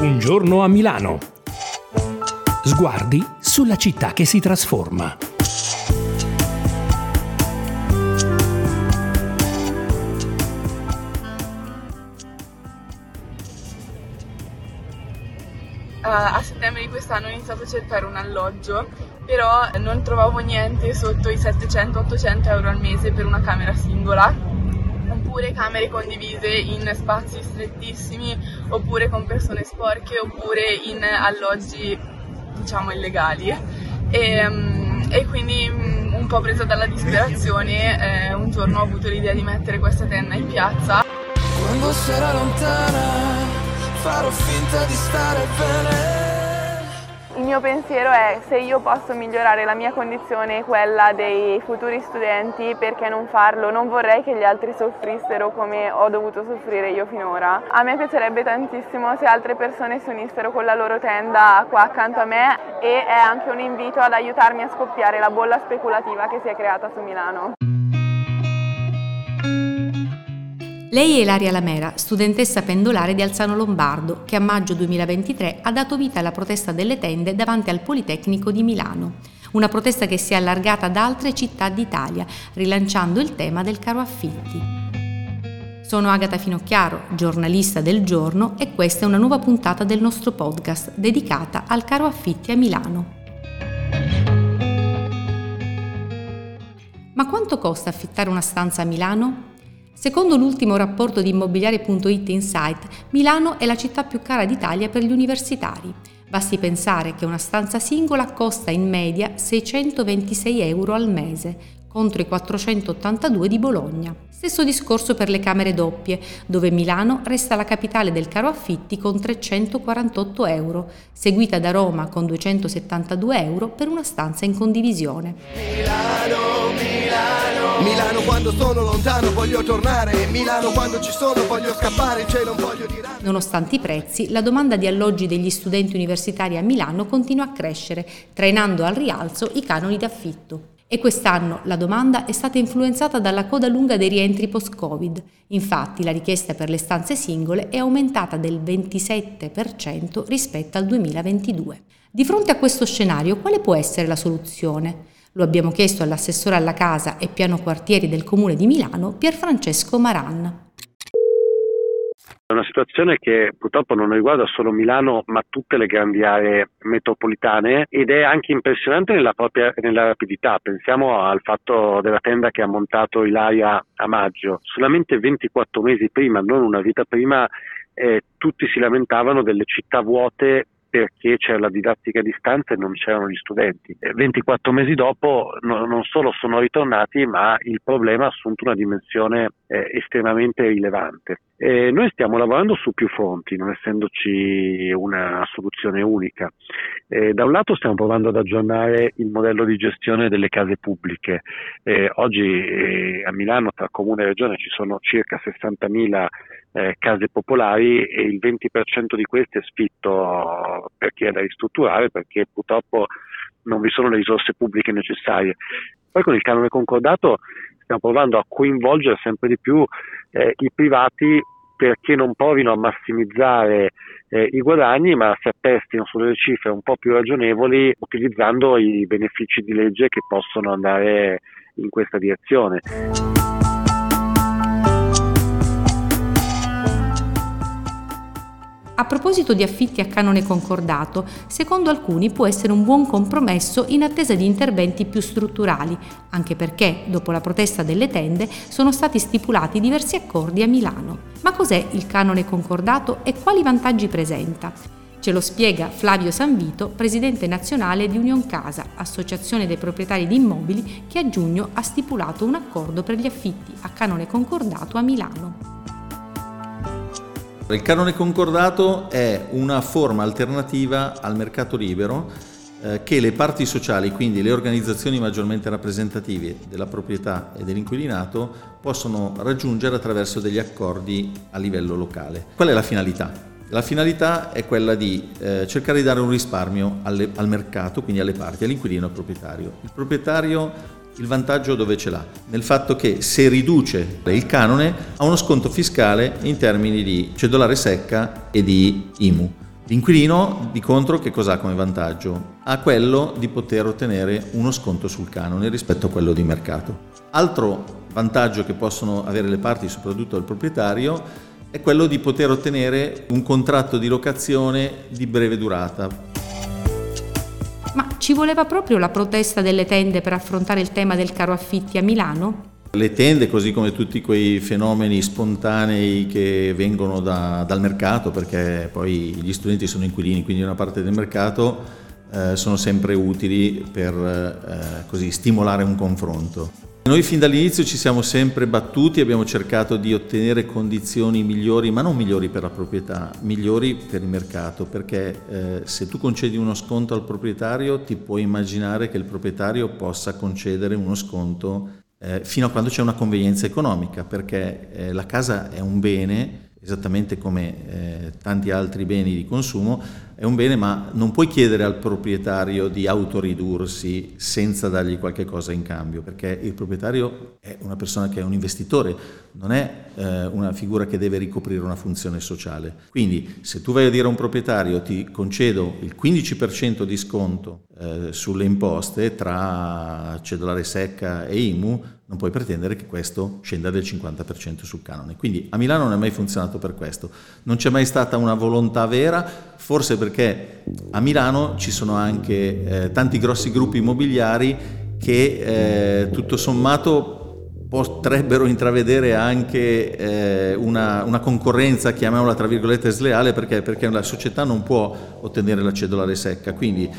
Un giorno a Milano. Sguardi sulla città che si trasforma. a settembre di quest'anno ho iniziato a cercare un alloggio, però non trovavo niente sotto i 700-800 euro al mese per una camera singola, oppure camere condivise in spazi strettissimi, oppure con persone sporche, oppure in alloggi diciamo illegali. E, mm, e quindi mm, un po' presa dalla disperazione, eh, un giorno ho avuto l'idea di mettere questa tenda in piazza. Quando sarà lontana farò finta di stare bene. Il mio pensiero è se io posso migliorare la mia condizione e quella dei futuri studenti, perché non farlo? Non vorrei che gli altri soffrissero come ho dovuto soffrire io finora. A me piacerebbe tantissimo se altre persone si unissero con la loro tenda qua accanto a me e è anche un invito ad aiutarmi a scoppiare la bolla speculativa che si è creata su Milano. Lei è Ilaria Lamera, studentessa pendolare di Alzano Lombardo, che a maggio 2023 ha dato vita alla protesta delle tende davanti al Politecnico di Milano. Una protesta che si è allargata ad altre città d'Italia, rilanciando il tema del caro affitti. Sono Agata Finocchiaro, giornalista del giorno e questa è una nuova puntata del nostro podcast dedicata al caro affitti a Milano. Ma quanto costa affittare una stanza a Milano? Secondo l'ultimo rapporto di immobiliare.it Insight, Milano è la città più cara d'Italia per gli universitari. Basti pensare che una stanza singola costa in media 626 euro al mese, contro i 482 di Bologna. Stesso discorso per le camere doppie, dove Milano resta la capitale del caro affitti con 348 euro, seguita da Roma con 272 euro per una stanza in condivisione. Milano, Milano. Quando sono lontano voglio tornare, Milano quando ci sono voglio scappare, c'è non voglio dire. Nonostante i prezzi, la domanda di alloggi degli studenti universitari a Milano continua a crescere, trainando al rialzo i canoni d'affitto. E quest'anno la domanda è stata influenzata dalla coda lunga dei rientri post-Covid. Infatti la richiesta per le stanze singole è aumentata del 27% rispetto al 2022. Di fronte a questo scenario, quale può essere la soluzione? Lo abbiamo chiesto all'assessore alla casa e piano quartieri del Comune di Milano, Pierfrancesco Maran. È una situazione che purtroppo non riguarda solo Milano ma tutte le grandi aree metropolitane ed è anche impressionante nella, propria, nella rapidità. Pensiamo al fatto della tenda che ha montato Ilaria a maggio. Solamente 24 mesi prima, non una vita prima, eh, tutti si lamentavano delle città vuote perché c'era la didattica a distanza e non c'erano gli studenti. 24 mesi dopo no, non solo sono ritornati, ma il problema ha assunto una dimensione eh, estremamente rilevante. E noi stiamo lavorando su più fronti, non essendoci una soluzione unica. Eh, da un lato stiamo provando ad aggiornare il modello di gestione delle case pubbliche. Eh, oggi eh, a Milano tra comune e regione ci sono circa 60.000 eh, case popolari e il 20% di queste è sfitto perché è da ristrutturare, perché purtroppo non vi sono le risorse pubbliche necessarie. Poi con il canone concordato stiamo provando a coinvolgere sempre di più eh, i privati perché non provino a massimizzare eh, i guadagni ma si attestino sulle cifre un po' più ragionevoli utilizzando i benefici di legge che possono andare in questa direzione. A proposito di affitti a canone concordato, secondo alcuni può essere un buon compromesso in attesa di interventi più strutturali, anche perché, dopo la protesta delle tende, sono stati stipulati diversi accordi a Milano. Ma cos'è il canone concordato e quali vantaggi presenta? Ce lo spiega Flavio Sanvito, presidente nazionale di Union Casa, associazione dei proprietari di immobili che a giugno ha stipulato un accordo per gli affitti a canone concordato a Milano. Il canone concordato è una forma alternativa al mercato libero eh, che le parti sociali, quindi le organizzazioni maggiormente rappresentative della proprietà e dell'inquilinato, possono raggiungere attraverso degli accordi a livello locale. Qual è la finalità? La finalità è quella di eh, cercare di dare un risparmio alle, al mercato, quindi alle parti, all'inquilino e al proprietario. Il proprietario il vantaggio dove ce l'ha? Nel fatto che se riduce il canone ha uno sconto fiscale in termini di cedolare secca e di IMU. L'inquilino di contro che cosa ha come vantaggio? Ha quello di poter ottenere uno sconto sul canone rispetto a quello di mercato. Altro vantaggio che possono avere le parti, soprattutto il proprietario, è quello di poter ottenere un contratto di locazione di breve durata. Ma ci voleva proprio la protesta delle tende per affrontare il tema del caro affitti a Milano? Le tende, così come tutti quei fenomeni spontanei che vengono da, dal mercato, perché poi gli studenti sono inquilini, quindi una parte del mercato, eh, sono sempre utili per eh, così, stimolare un confronto. Noi fin dall'inizio ci siamo sempre battuti, abbiamo cercato di ottenere condizioni migliori, ma non migliori per la proprietà, migliori per il mercato, perché eh, se tu concedi uno sconto al proprietario ti puoi immaginare che il proprietario possa concedere uno sconto eh, fino a quando c'è una convenienza economica, perché eh, la casa è un bene, esattamente come eh, tanti altri beni di consumo, è un bene, ma non puoi chiedere al proprietario di autoridursi senza dargli qualche cosa in cambio, perché il proprietario è una persona che è un investitore, non è eh, una figura che deve ricoprire una funzione sociale. Quindi se tu vai a dire a un proprietario ti concedo il 15% di sconto eh, sulle imposte tra cedolare secca e IMU, non puoi pretendere che questo scenda del 50% sul canone. Quindi a Milano non è mai funzionato per questo. Non c'è mai stata una volontà vera, forse perché a Milano ci sono anche eh, tanti grossi gruppi immobiliari che eh, tutto sommato potrebbero intravedere anche eh, una, una, concorrenza, chiamiamola tra virgolette sleale, perché, perché la società non può ottenere la cedolare secca. Quindi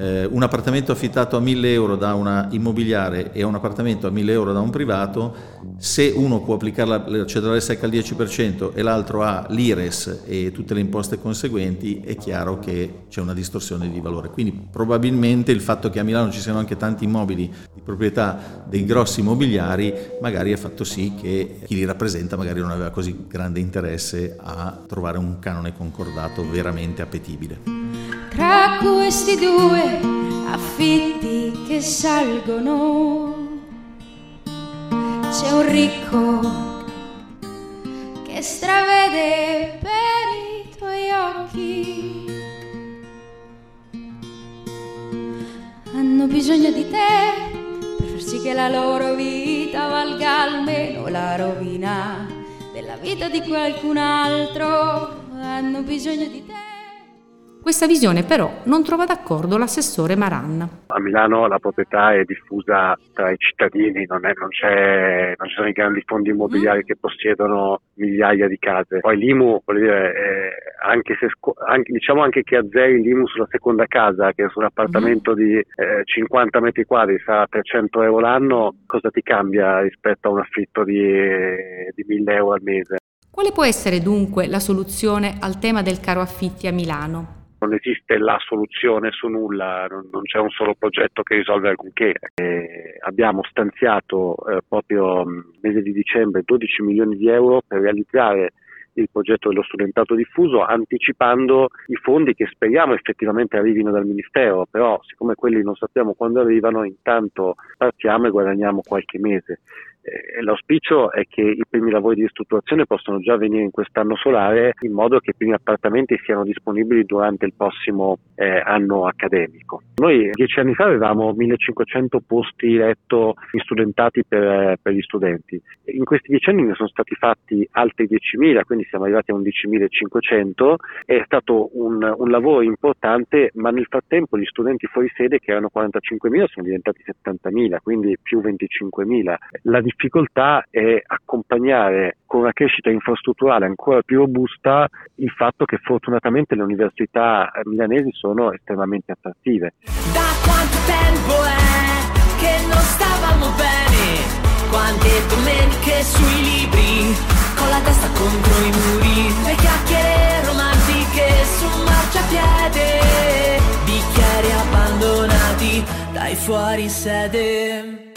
eh, un appartamento affittato a 1000 euro da una immobiliare e un appartamento a 1000 euro da un privato, se uno può applicare la, la cedolare secca al 10% e l'altro ha l'IRES e tutte le imposte conseguenti, è chiaro che c'è una distorsione di valore. Quindi probabilmente il fatto che a Milano ci siano anche tanti immobili di proprietà dei grossi immobiliari magari ha fatto sì che chi li rappresenta magari non aveva così grande interesse a trovare un canone concordato veramente appetibile. Questi due affitti che salgono c'è un ricco che stravede per i tuoi occhi. Hanno bisogno di te per far sì che la loro vita valga almeno la rovina della vita di qualcun altro. Hanno bisogno di. Questa visione però non trova d'accordo l'assessore Maranna. A Milano la proprietà è diffusa tra i cittadini, non, è, non, non ci sono i grandi fondi immobiliari mm. che possiedono migliaia di case. Poi l'IMU, dire, eh, anche se, anche, diciamo anche che azzeri l'IMU sulla seconda casa, che su un appartamento mm. di eh, 50 metri quadri sarà 300 euro l'anno, cosa ti cambia rispetto a un affitto di, di 1000 euro al mese? Quale può essere dunque la soluzione al tema del caro affitti a Milano? Non esiste la soluzione su nulla, non, c'è un solo progetto che risolve alcunché. E abbiamo stanziato eh, proprio nel mese di dicembre 12 milioni di euro per realizzare il progetto dello studentato diffuso anticipando i fondi che speriamo effettivamente arrivino dal Ministero, però siccome quelli non sappiamo quando arrivano, intanto partiamo e guadagniamo qualche mese. Eh, l'auspicio è che i primi lavori di ristrutturazione possano già avvenire in quest'anno solare in modo che i primi appartamenti siano disponibili durante il prossimo eh, anno accademico. Noi dieci anni fa avevamo 1500 posti letto studentati per, per, gli studenti. In questi dieci anni ne sono stati fatti altri 10.000, quindi siamo arrivati a 11.500. È stato un, un lavoro importante, ma nel frattempo gli studenti fuori sede che erano 45.000 sono diventati 70.000, quindi più 25.000. La difficoltà è accompagnare con una crescita infrastrutturale ancora più robusta il fatto che fortunatamente le università milanesi sono estremamente attrattive. Da quanto tempo è che non stavamo bene? Quante domeniche sui libri, con la testa contro i muri, le chiacchiere romantiche su marciapiede, bicchieri abbandonati dai fuori sede.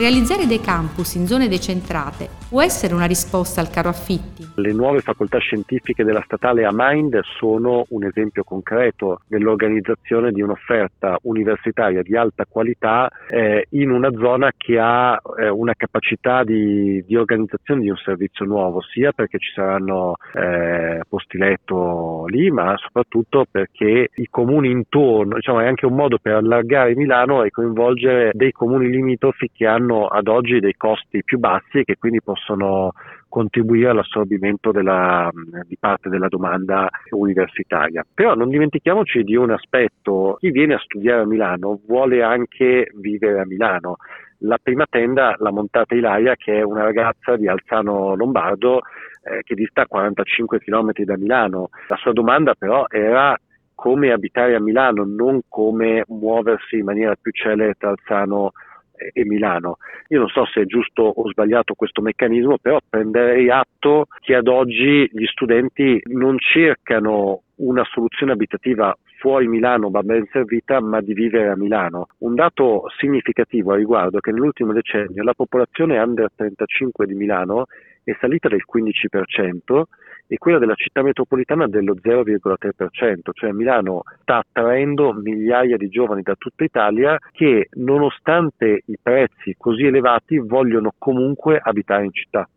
Realizzare dei campus in zone decentrate può essere una risposta al caro affitti? Le nuove facoltà scientifiche della statale a Mind sono un esempio concreto dell'organizzazione di un'offerta universitaria di alta qualità eh, in una zona che ha eh, una capacità di, di, organizzazione di un servizio nuovo, sia perché ci saranno eh, posti letto lì, ma soprattutto perché i comuni intorno, diciamo, è anche un modo per allargare Milano e coinvolgere dei comuni limitrofi che hanno hanno ad oggi dei costi più bassi e che quindi possono contribuire all'assorbimento della, di parte della domanda universitaria. Però non dimentichiamoci di un aspetto, chi viene a studiare a Milano vuole anche vivere a Milano. La prima tenda l'ha montata Ilaria che è una ragazza di Alzano Lombardo eh, che dista 45 km da Milano. La sua domanda però era come abitare a Milano, non come muoversi in maniera più celere tra Alzano Lombardo e Milano. Io non so se è giusto o sbagliato questo meccanismo, però prenderei atto che ad oggi gli studenti non cercano una soluzione abitativa fuori Milano va ben servita, ma di vivere a Milano. Un dato significativo a riguardo è che nell'ultimo decennio la popolazione under 35 di Milano è salita del 15% e quella della città metropolitana dello 0,3%, cioè Milano sta attraendo migliaia di giovani da tutta Italia che nonostante i prezzi così elevati vogliono comunque abitare in città.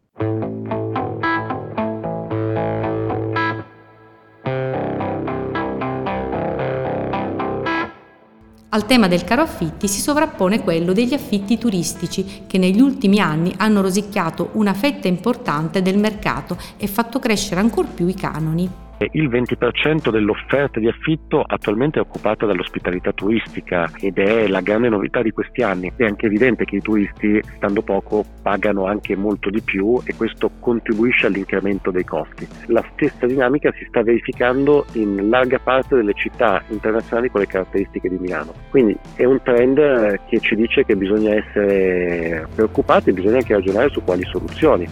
Al tema del caro affitti si sovrappone quello degli affitti turistici, che negli ultimi anni hanno rosicchiato una fetta importante del mercato e fatto crescere ancor più i canoni il 20% dell'offerta di affitto attualmente è occupata dall'ospitalità turistica ed è la grande novità di questi anni. È anche evidente che i turisti, stando poco, pagano anche molto di più e questo contribuisce all'incremento dei costi. La stessa dinamica si sta verificando in larga parte delle città internazionali con le caratteristiche di Milano. Quindi è un trend che ci dice che bisogna essere preoccupati e bisogna anche ragionare su quali soluzioni.